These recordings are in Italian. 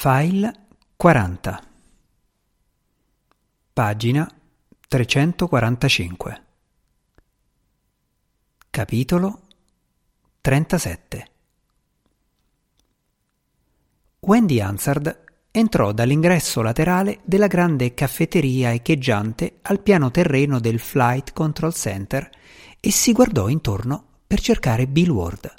File 40 Pagina 345 Capitolo 37 Wendy Hansard entrò dall'ingresso laterale della grande caffetteria echeggiante al piano terreno del Flight Control Center e si guardò intorno per cercare Bill Ward.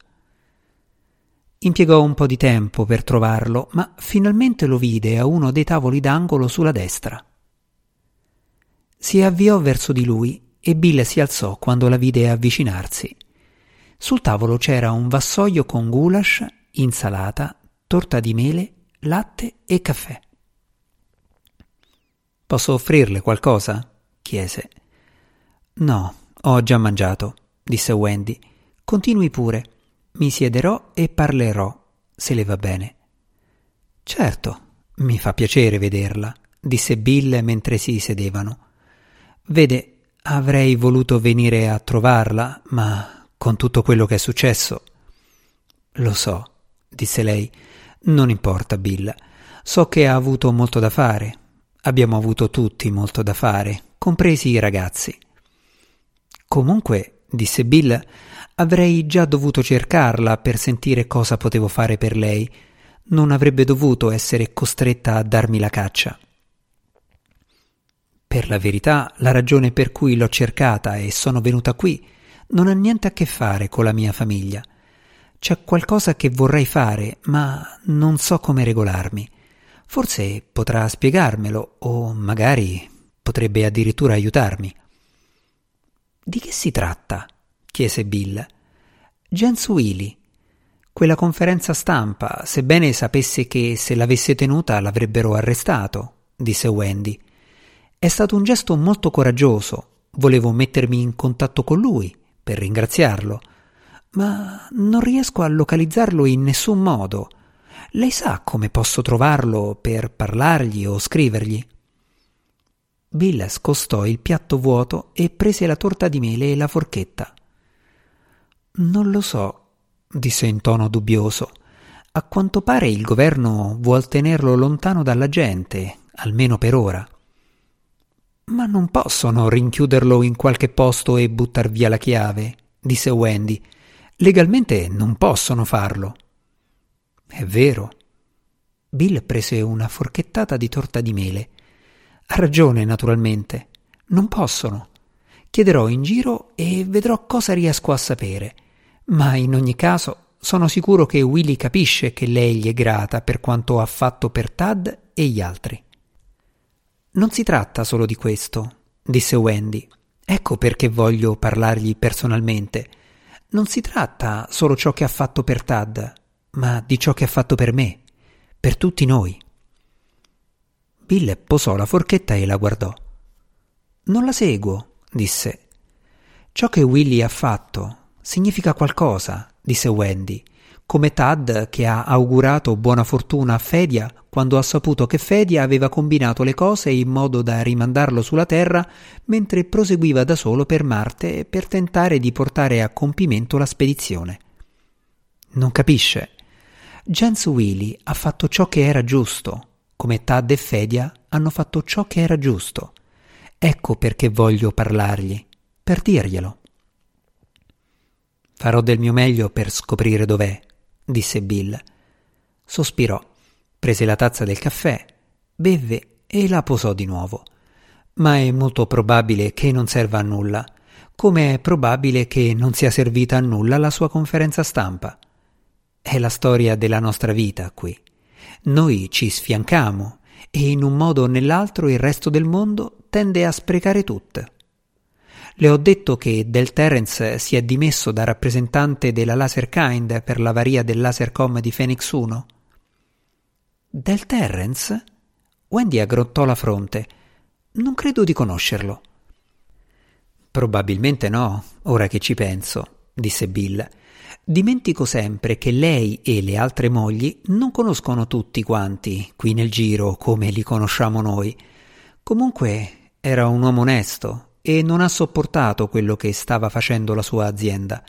Impiegò un po' di tempo per trovarlo, ma finalmente lo vide a uno dei tavoli d'angolo sulla destra. Si avviò verso di lui e Bill si alzò quando la vide avvicinarsi. Sul tavolo c'era un vassoio con goulash, insalata, torta di mele, latte e caffè. Posso offrirle qualcosa? chiese. No, ho già mangiato, disse Wendy. Continui pure. Mi siederò e parlerò, se le va bene. Certo, mi fa piacere vederla, disse Bill mentre si sedevano. Vede, avrei voluto venire a trovarla, ma con tutto quello che è successo. Lo so, disse lei. Non importa, Bill. So che ha avuto molto da fare. Abbiamo avuto tutti molto da fare, compresi i ragazzi. Comunque, disse Bill, Avrei già dovuto cercarla per sentire cosa potevo fare per lei. Non avrebbe dovuto essere costretta a darmi la caccia. Per la verità, la ragione per cui l'ho cercata e sono venuta qui non ha niente a che fare con la mia famiglia. C'è qualcosa che vorrei fare, ma non so come regolarmi. Forse potrà spiegarmelo o magari potrebbe addirittura aiutarmi. Di che si tratta? Chiese Bill. Jens Willy. Quella conferenza stampa, sebbene sapesse che se l'avesse tenuta l'avrebbero arrestato, disse Wendy. È stato un gesto molto coraggioso. Volevo mettermi in contatto con lui per ringraziarlo, ma non riesco a localizzarlo in nessun modo. Lei sa come posso trovarlo per parlargli o scrivergli? Bill scostò il piatto vuoto e prese la torta di mele e la forchetta. Non lo so, disse in tono dubbioso. A quanto pare il governo vuol tenerlo lontano dalla gente, almeno per ora. Ma non possono rinchiuderlo in qualche posto e buttar via la chiave, disse Wendy. Legalmente non possono farlo. È vero. Bill prese una forchettata di torta di mele. Ha ragione, naturalmente. Non possono. Chiederò in giro e vedrò cosa riesco a sapere ma in ogni caso sono sicuro che Willy capisce che lei gli è grata per quanto ha fatto per Tad e gli altri. Non si tratta solo di questo, disse Wendy. Ecco perché voglio parlargli personalmente. Non si tratta solo ciò che ha fatto per Tad, ma di ciò che ha fatto per me, per tutti noi. Bill posò la forchetta e la guardò. Non la seguo, disse. Ciò che Willy ha fatto, significa qualcosa, disse Wendy, come Tad che ha augurato buona fortuna a Fedia quando ha saputo che Fedia aveva combinato le cose in modo da rimandarlo sulla Terra mentre proseguiva da solo per Marte per tentare di portare a compimento la spedizione. Non capisce. Jens Willy ha fatto ciò che era giusto, come Tad e Fedia hanno fatto ciò che era giusto. Ecco perché voglio parlargli, per dirglielo. Farò del mio meglio per scoprire dov'è, disse Bill. Sospirò, prese la tazza del caffè, bevve e la posò di nuovo. Ma è molto probabile che non serva a nulla, come è probabile che non sia servita a nulla la sua conferenza stampa. È la storia della nostra vita qui. Noi ci sfiancamo e in un modo o nell'altro il resto del mondo tende a sprecare tutte. Le ho detto che Del Terrence si è dimesso da rappresentante della Laserkind per l'avaria del Lasercom di Phoenix 1. Del Terrence? Wendy aggrottò la fronte. Non credo di conoscerlo. Probabilmente no, ora che ci penso, disse Bill. Dimentico sempre che lei e le altre mogli non conoscono tutti quanti qui nel giro come li conosciamo noi. Comunque era un uomo onesto, e non ha sopportato quello che stava facendo la sua azienda.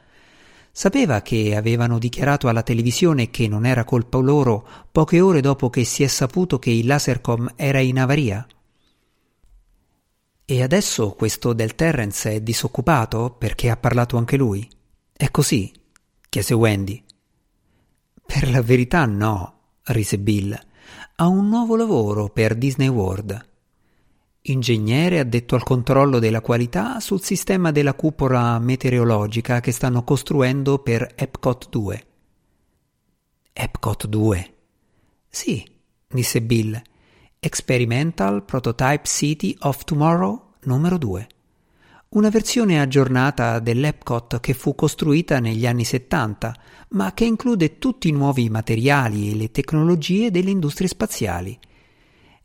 Sapeva che avevano dichiarato alla televisione che non era colpa loro poche ore dopo che si è saputo che il Lasercom era in avaria? E adesso questo del Terrence è disoccupato perché ha parlato anche lui? È così? chiese Wendy. Per la verità no, rise Bill. Ha un nuovo lavoro per Disney World. Ingegnere addetto al controllo della qualità sul sistema della cupola meteorologica che stanno costruendo per Epcot 2. Epcot 2? Sì, disse Bill. Experimental Prototype City of Tomorrow numero 2. Una versione aggiornata dell'Epcot che fu costruita negli anni 70, ma che include tutti i nuovi materiali e le tecnologie delle industrie spaziali.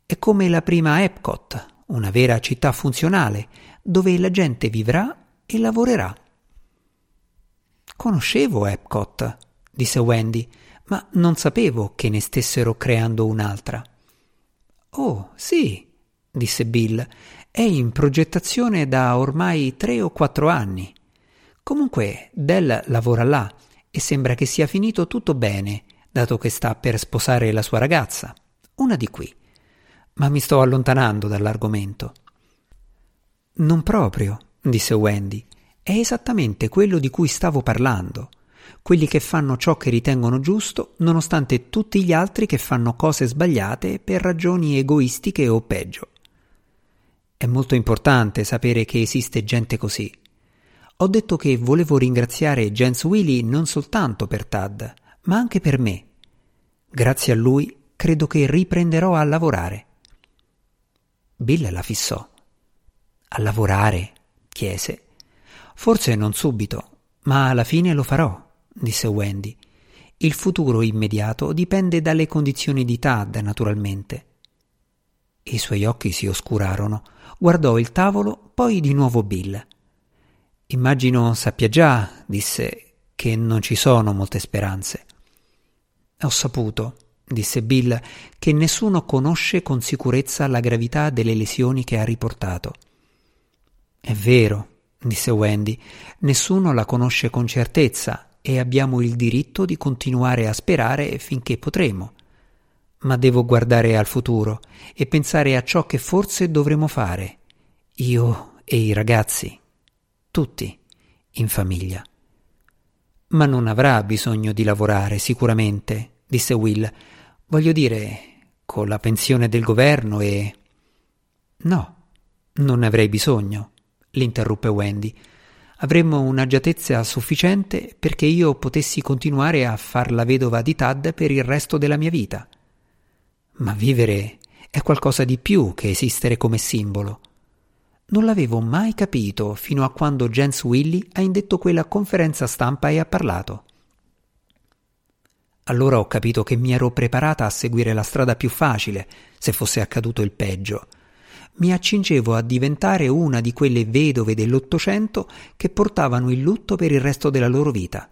È come la prima Epcot, una vera città funzionale, dove la gente vivrà e lavorerà. Conoscevo Epcot, disse Wendy, ma non sapevo che ne stessero creando un'altra. Oh, sì, disse Bill, è in progettazione da ormai tre o quattro anni. Comunque, Dell lavora là e sembra che sia finito tutto bene, dato che sta per sposare la sua ragazza, una di qui ma mi sto allontanando dall'argomento. Non proprio, disse Wendy. È esattamente quello di cui stavo parlando. Quelli che fanno ciò che ritengono giusto, nonostante tutti gli altri che fanno cose sbagliate per ragioni egoistiche o peggio. È molto importante sapere che esiste gente così. Ho detto che volevo ringraziare Jens Willy non soltanto per Tad, ma anche per me. Grazie a lui credo che riprenderò a lavorare. Bill la fissò. A lavorare? chiese. Forse non subito, ma alla fine lo farò, disse Wendy. Il futuro immediato dipende dalle condizioni di Tad, naturalmente. I suoi occhi si oscurarono. Guardò il tavolo, poi di nuovo Bill. Immagino sappia già, disse, che non ci sono molte speranze. Ho saputo, disse Bill, che nessuno conosce con sicurezza la gravità delle lesioni che ha riportato. È vero, disse Wendy, nessuno la conosce con certezza e abbiamo il diritto di continuare a sperare finché potremo. Ma devo guardare al futuro e pensare a ciò che forse dovremo fare, io e i ragazzi, tutti, in famiglia. Ma non avrà bisogno di lavorare, sicuramente, disse Will, Voglio dire, con la pensione del governo e... No, non ne avrei bisogno, l'interruppe Wendy. Avremmo un'agiatezza sufficiente perché io potessi continuare a far la vedova di Tad per il resto della mia vita. Ma vivere è qualcosa di più che esistere come simbolo. Non l'avevo mai capito fino a quando Jens Willy ha indetto quella conferenza stampa e ha parlato. Allora ho capito che mi ero preparata a seguire la strada più facile, se fosse accaduto il peggio. Mi accingevo a diventare una di quelle vedove dell'Ottocento che portavano il lutto per il resto della loro vita.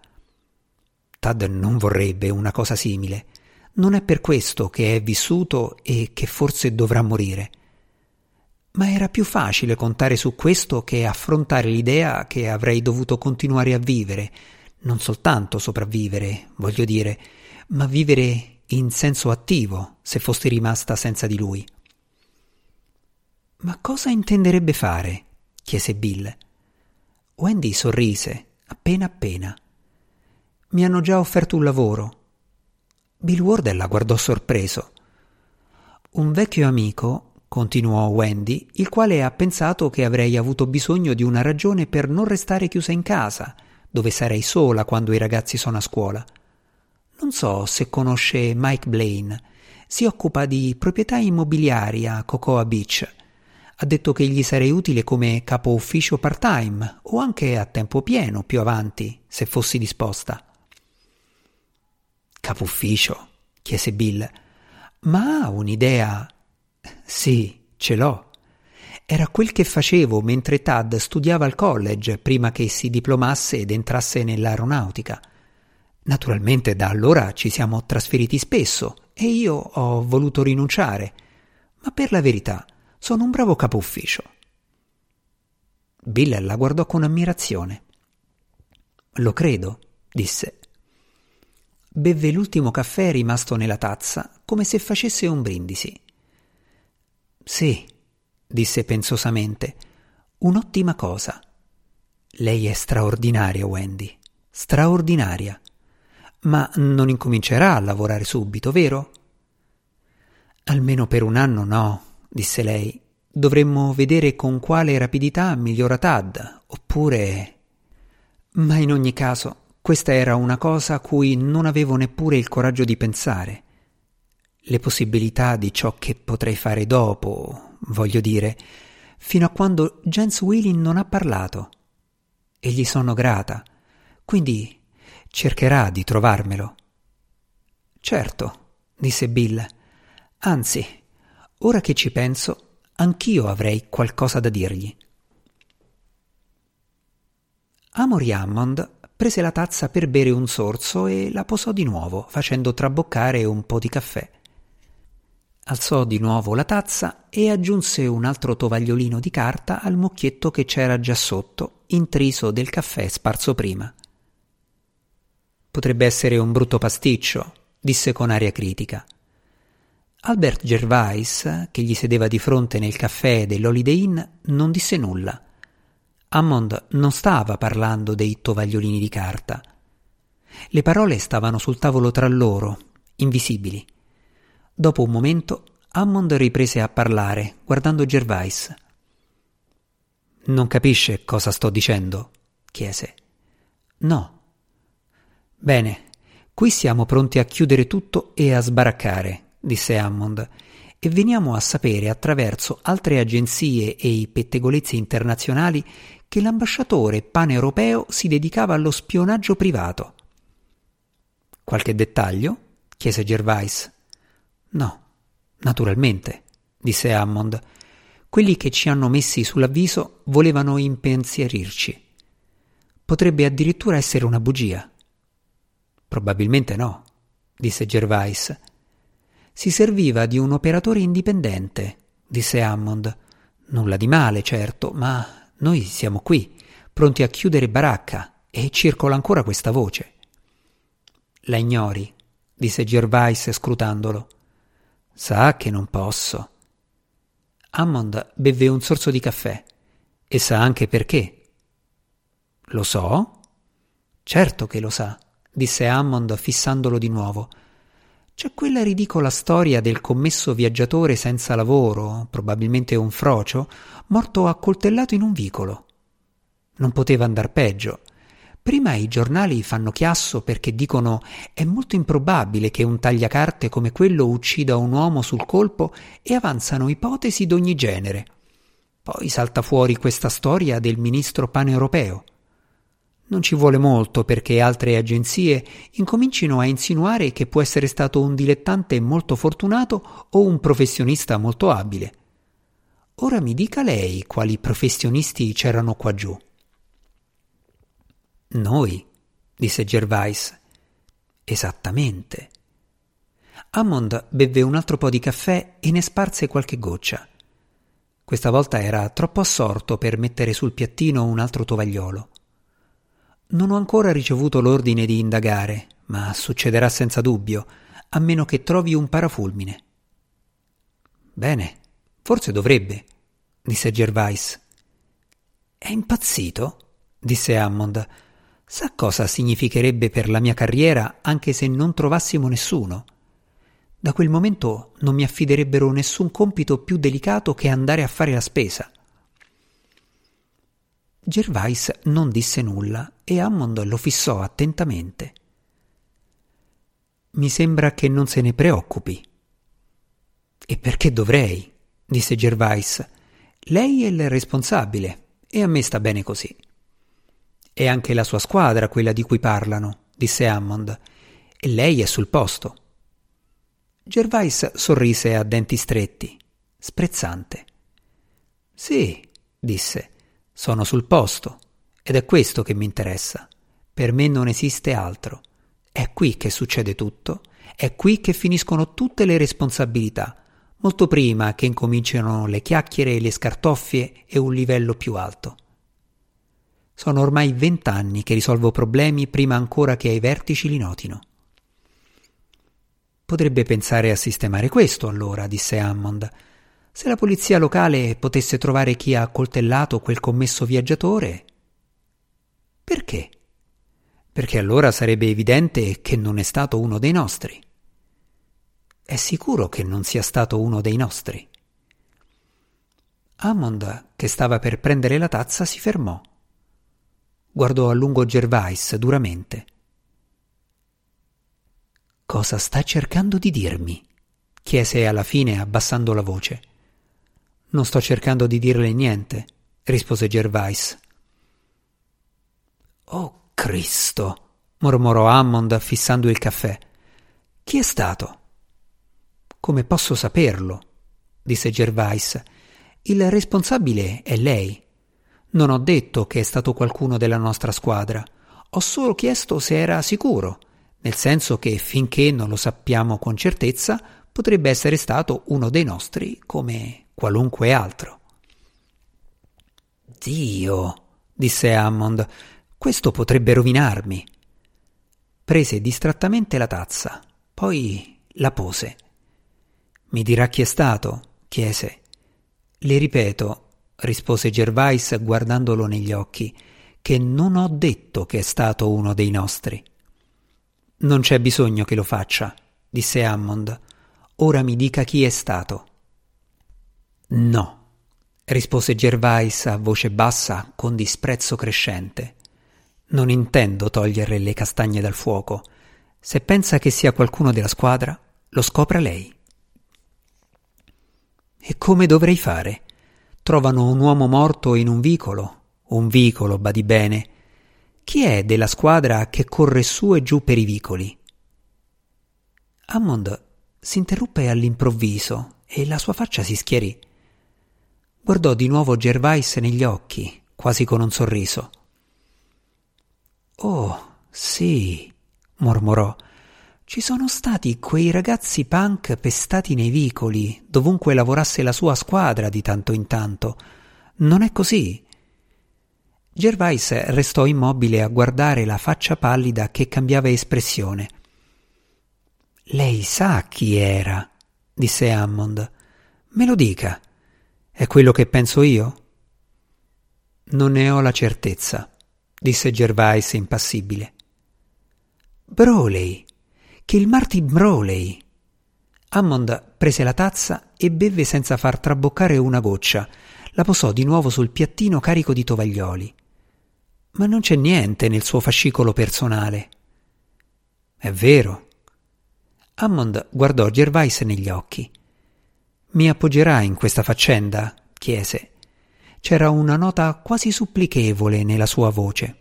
Tad non vorrebbe una cosa simile. Non è per questo che è vissuto e che forse dovrà morire. Ma era più facile contare su questo che affrontare l'idea che avrei dovuto continuare a vivere, non soltanto sopravvivere, voglio dire, ma vivere in senso attivo se fossi rimasta senza di lui. Ma cosa intenderebbe fare? chiese Bill. Wendy sorrise, appena appena. Mi hanno già offerto un lavoro. Bill Ward la guardò sorpreso. Un vecchio amico, continuò Wendy, il quale ha pensato che avrei avuto bisogno di una ragione per non restare chiusa in casa, dove sarei sola quando i ragazzi sono a scuola. Non so se conosce Mike Blaine. Si occupa di proprietà immobiliari a Cocoa Beach. Ha detto che gli sarei utile come capo ufficio part-time o anche a tempo pieno più avanti, se fossi disposta. Capo ufficio? chiese Bill. Ma ha un'idea? Sì, ce l'ho. Era quel che facevo mentre Tad studiava al college prima che si diplomasse ed entrasse nell'aeronautica. Naturalmente da allora ci siamo trasferiti spesso e io ho voluto rinunciare, ma per la verità sono un bravo capo ufficio. Bill la guardò con ammirazione. Lo credo, disse. Bevve l'ultimo caffè rimasto nella tazza, come se facesse un brindisi. Sì, disse pensosamente, un'ottima cosa. Lei è straordinaria, Wendy, straordinaria. Ma non incomincerà a lavorare subito, vero? Almeno per un anno no, disse lei. Dovremmo vedere con quale rapidità migliora Tad, oppure. Ma in ogni caso, questa era una cosa a cui non avevo neppure il coraggio di pensare. Le possibilità di ciò che potrei fare dopo, voglio dire, fino a quando Jens Wheeling non ha parlato. E gli sono grata. Quindi cercherà di trovarmelo. Certo, disse Bill. Anzi, ora che ci penso, anch'io avrei qualcosa da dirgli. Amory Hammond prese la tazza per bere un sorso e la posò di nuovo, facendo traboccare un po' di caffè. Alzò di nuovo la tazza e aggiunse un altro tovagliolino di carta al mucchietto che c'era già sotto, intriso del caffè sparso prima. Potrebbe essere un brutto pasticcio, disse con aria critica. Albert Gervais, che gli sedeva di fronte nel caffè dell'Holiday Inn, non disse nulla. Hammond non stava parlando dei tovagliolini di carta. Le parole stavano sul tavolo tra loro, invisibili. Dopo un momento Hammond riprese a parlare, guardando Gervais. Non capisce cosa sto dicendo? chiese. No, Bene, qui siamo pronti a chiudere tutto e a sbaraccare, disse Hammond, e veniamo a sapere attraverso altre agenzie e i pettegolezzi internazionali che l'ambasciatore paneuropeo si dedicava allo spionaggio privato. Qualche dettaglio? chiese Gervais. No, naturalmente, disse Hammond. Quelli che ci hanno messi sull'avviso volevano impensierirci. Potrebbe addirittura essere una bugia. Probabilmente no, disse Gervais. Si serviva di un operatore indipendente, disse Hammond. Nulla di male, certo, ma noi siamo qui, pronti a chiudere baracca, e circola ancora questa voce. La ignori, disse Gervais scrutandolo. Sa che non posso. Hammond bevve un sorso di caffè e sa anche perché. Lo so? Certo che lo sa disse Hammond fissandolo di nuovo. C'è quella ridicola storia del commesso viaggiatore senza lavoro, probabilmente un frocio, morto accoltellato in un vicolo. Non poteva andar peggio. Prima i giornali fanno chiasso perché dicono è molto improbabile che un tagliacarte come quello uccida un uomo sul colpo e avanzano ipotesi d'ogni genere. Poi salta fuori questa storia del ministro paneuropeo. Non ci vuole molto perché altre agenzie incomincino a insinuare che può essere stato un dilettante molto fortunato o un professionista molto abile. Ora mi dica lei quali professionisti c'erano qua giù. Noi, disse Gervais. Esattamente. Hammond bevve un altro po' di caffè e ne sparse qualche goccia. Questa volta era troppo assorto per mettere sul piattino un altro tovagliolo. Non ho ancora ricevuto l'ordine di indagare, ma succederà senza dubbio, a meno che trovi un parafulmine. Bene, forse dovrebbe, disse Gervais. È impazzito? disse Hammond. Sa cosa significherebbe per la mia carriera anche se non trovassimo nessuno? Da quel momento non mi affiderebbero nessun compito più delicato che andare a fare la spesa. Gervais non disse nulla e Hammond lo fissò attentamente. Mi sembra che non se ne preoccupi. E perché dovrei? disse Gervais. Lei è il responsabile e a me sta bene così. È anche la sua squadra quella di cui parlano, disse Hammond, e lei è sul posto. Gervais sorrise a denti stretti, sprezzante. Sì, disse, sono sul posto ed è questo che mi interessa. Per me non esiste altro. È qui che succede tutto, è qui che finiscono tutte le responsabilità, molto prima che incominciano le chiacchiere e le scartoffie e un livello più alto. Sono ormai vent'anni che risolvo problemi prima ancora che ai vertici li notino. Potrebbe pensare a sistemare questo, allora, disse Hammond. Se la polizia locale potesse trovare chi ha accoltellato quel commesso viaggiatore. Perché? Perché allora sarebbe evidente che non è stato uno dei nostri. È sicuro che non sia stato uno dei nostri. Hammond, che stava per prendere la tazza, si fermò. Guardò a lungo Gervais duramente. Cosa sta cercando di dirmi? chiese alla fine abbassando la voce. Non sto cercando di dirle niente, rispose Gervais. Oh Cristo, mormorò Hammond fissando il caffè. Chi è stato? Come posso saperlo? disse Gervais. Il responsabile è lei. Non ho detto che è stato qualcuno della nostra squadra. Ho solo chiesto se era sicuro nel senso che finché non lo sappiamo con certezza potrebbe essere stato uno dei nostri come qualunque altro. Dio, disse Hammond, questo potrebbe rovinarmi. Prese distrattamente la tazza, poi la pose. Mi dirà chi è stato? chiese. Le ripeto, rispose Gervais guardandolo negli occhi, che non ho detto che è stato uno dei nostri. Non c'è bisogno che lo faccia, disse Hammond. Ora mi dica chi è stato. No, rispose Gervais a voce bassa con disprezzo crescente. Non intendo togliere le castagne dal fuoco. Se pensa che sia qualcuno della squadra, lo scopra lei. E come dovrei fare? Trovano un uomo morto in un vicolo, un vicolo, badi bene, chi è della squadra che corre su e giù per i vicoli? Hammond si interruppe all'improvviso e la sua faccia si schiarì. Guardò di nuovo Gervais negli occhi, quasi con un sorriso. Oh, sì, mormorò. Ci sono stati quei ragazzi punk pestati nei vicoli, dovunque lavorasse la sua squadra di tanto in tanto. Non è così? Gervais restò immobile a guardare la faccia pallida che cambiava espressione. Lei sa chi era, disse Hammond. Me lo dica. È quello che penso io? Non ne ho la certezza, disse Gervais impassibile. Broley, che Martin Broley. Hammond prese la tazza e beve senza far traboccare una goccia. La posò di nuovo sul piattino carico di tovaglioli ma non c'è niente nel suo fascicolo personale. È vero. Hammond guardò Gervais negli occhi. Mi appoggerà in questa faccenda? chiese. C'era una nota quasi supplichevole nella sua voce.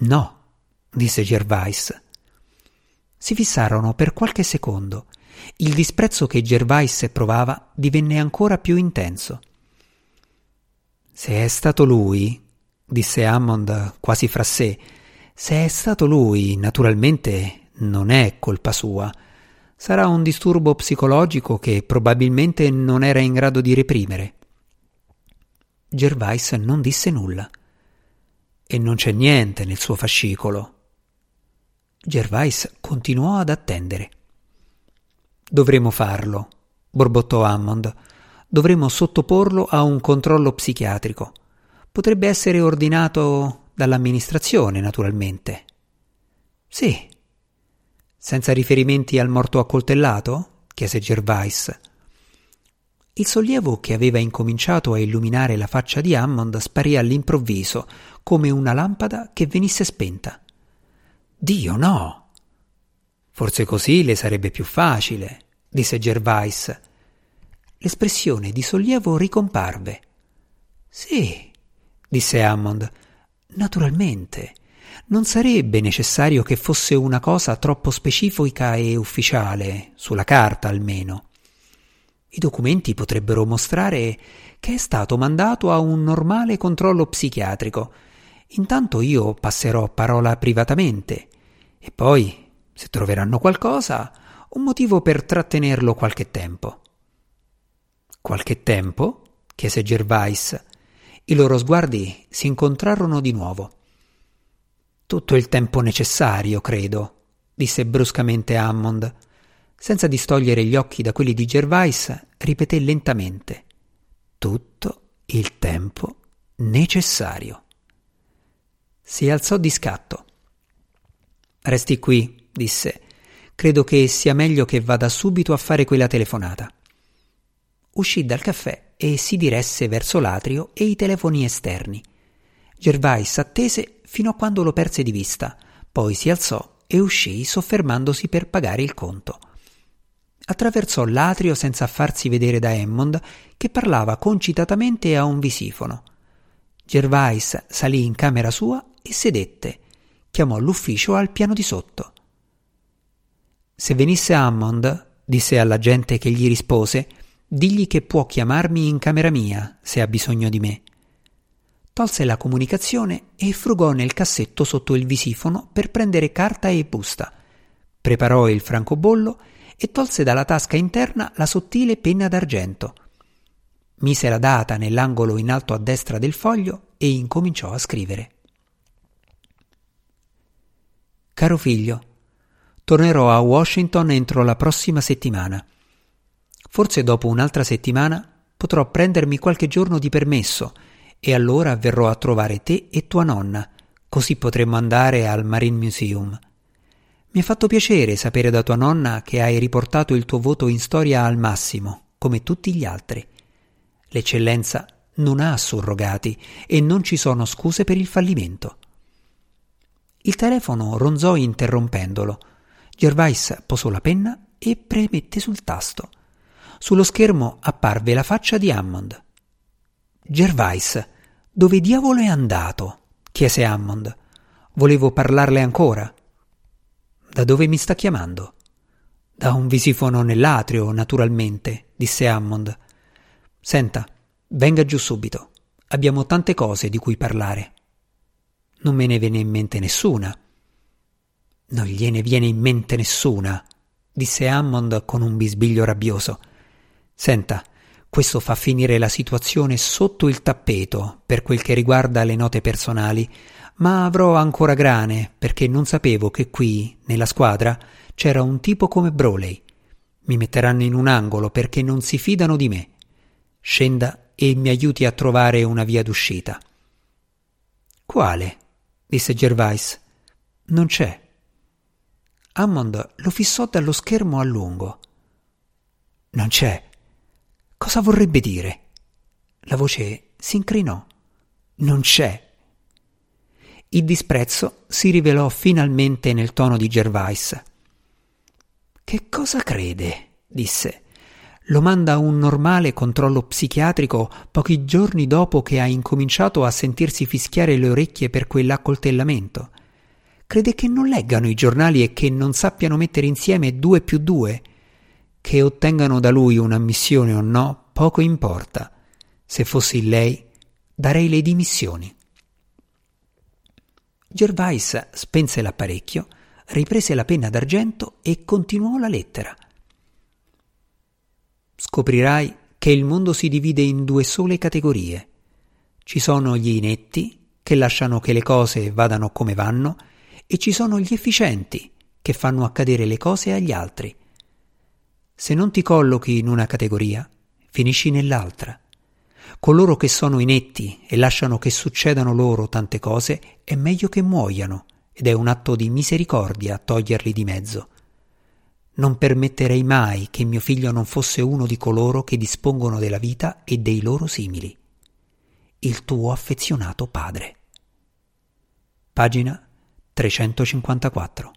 No, disse Gervais. Si fissarono per qualche secondo. Il disprezzo che Gervais provava divenne ancora più intenso. Se è stato lui, disse Hammond quasi fra sé. Se è stato lui, naturalmente non è colpa sua. Sarà un disturbo psicologico che probabilmente non era in grado di reprimere. Gervais non disse nulla. E non c'è niente nel suo fascicolo. Gervais continuò ad attendere. Dovremo farlo, borbottò Hammond. Dovremo sottoporlo a un controllo psichiatrico potrebbe essere ordinato dall'amministrazione, naturalmente. Sì. Senza riferimenti al morto accoltellato? chiese Gervais. Il sollievo che aveva incominciato a illuminare la faccia di Hammond sparì all'improvviso, come una lampada che venisse spenta. Dio no! Forse così le sarebbe più facile, disse Gervais. L'espressione di sollievo ricomparve. Sì, disse Hammond. Naturalmente. Non sarebbe necessario che fosse una cosa troppo specifica e ufficiale, sulla carta almeno. I documenti potrebbero mostrare che è stato mandato a un normale controllo psichiatrico. Intanto io passerò parola privatamente e poi, se troveranno qualcosa, un motivo per trattenerlo qualche tempo. Qualche tempo? chiese Gervais I loro sguardi si incontrarono di nuovo. Tutto il tempo necessario, credo, disse bruscamente Hammond. Senza distogliere gli occhi da quelli di Gervais, ripeté lentamente: Tutto il tempo necessario. Si alzò di scatto. Resti qui, disse. Credo che sia meglio che vada subito a fare quella telefonata. Uscì dal caffè e si diresse verso l'atrio e i telefoni esterni. Gervais attese fino a quando lo perse di vista, poi si alzò e uscì soffermandosi per pagare il conto. Attraversò l'atrio senza farsi vedere da Hammond, che parlava concitatamente a un visifono. Gervais salì in camera sua e sedette. Chiamò l'ufficio al piano di sotto. Se venisse Hammond, disse alla gente che gli rispose, digli che può chiamarmi in camera mia se ha bisogno di me. Tolse la comunicazione e frugò nel cassetto sotto il visifono per prendere carta e busta. Preparò il francobollo e tolse dalla tasca interna la sottile penna d'argento. Mise la data nell'angolo in alto a destra del foglio e incominciò a scrivere. Caro figlio, tornerò a Washington entro la prossima settimana. Forse dopo un'altra settimana potrò prendermi qualche giorno di permesso e allora verrò a trovare te e tua nonna, così potremmo andare al Marine Museum. Mi ha fatto piacere sapere da tua nonna che hai riportato il tuo voto in storia al massimo, come tutti gli altri. L'eccellenza non ha surrogati e non ci sono scuse per il fallimento. Il telefono ronzò interrompendolo. Gervais posò la penna e premette sul tasto. Sullo schermo apparve la faccia di Hammond. Gervais, dove diavolo è andato? chiese Hammond. Volevo parlarle ancora. Da dove mi sta chiamando? Da un visifono nell'atrio, naturalmente, disse Hammond. Senta, venga giù subito. Abbiamo tante cose di cui parlare. Non me ne viene in mente nessuna. Non gliene viene in mente nessuna, disse Hammond con un bisbiglio rabbioso. Senta, questo fa finire la situazione sotto il tappeto per quel che riguarda le note personali, ma avrò ancora grane perché non sapevo che qui, nella squadra, c'era un tipo come Broley. Mi metteranno in un angolo perché non si fidano di me. Scenda e mi aiuti a trovare una via d'uscita. Quale? disse Gervais. Non c'è. Hammond lo fissò dallo schermo a lungo. Non c'è. Cosa vorrebbe dire? La voce si incrinò. Non c'è. Il disprezzo si rivelò finalmente nel tono di Gervais. Che cosa crede? disse. Lo manda a un normale controllo psichiatrico pochi giorni dopo che ha incominciato a sentirsi fischiare le orecchie per quell'accoltellamento. Crede che non leggano i giornali e che non sappiano mettere insieme due più due che ottengano da lui un'ammissione o no, poco importa. Se fossi lei, darei le dimissioni. Gervais spense l'apparecchio, riprese la penna d'argento e continuò la lettera. Scoprirai che il mondo si divide in due sole categorie. Ci sono gli inetti, che lasciano che le cose vadano come vanno, e ci sono gli efficienti, che fanno accadere le cose agli altri. Se non ti collochi in una categoria, finisci nell'altra. Coloro che sono inetti e lasciano che succedano loro tante cose è meglio che muoiano ed è un atto di misericordia toglierli di mezzo. Non permetterei mai che mio figlio non fosse uno di coloro che dispongono della vita e dei loro simili. Il tuo affezionato padre. Pagina 354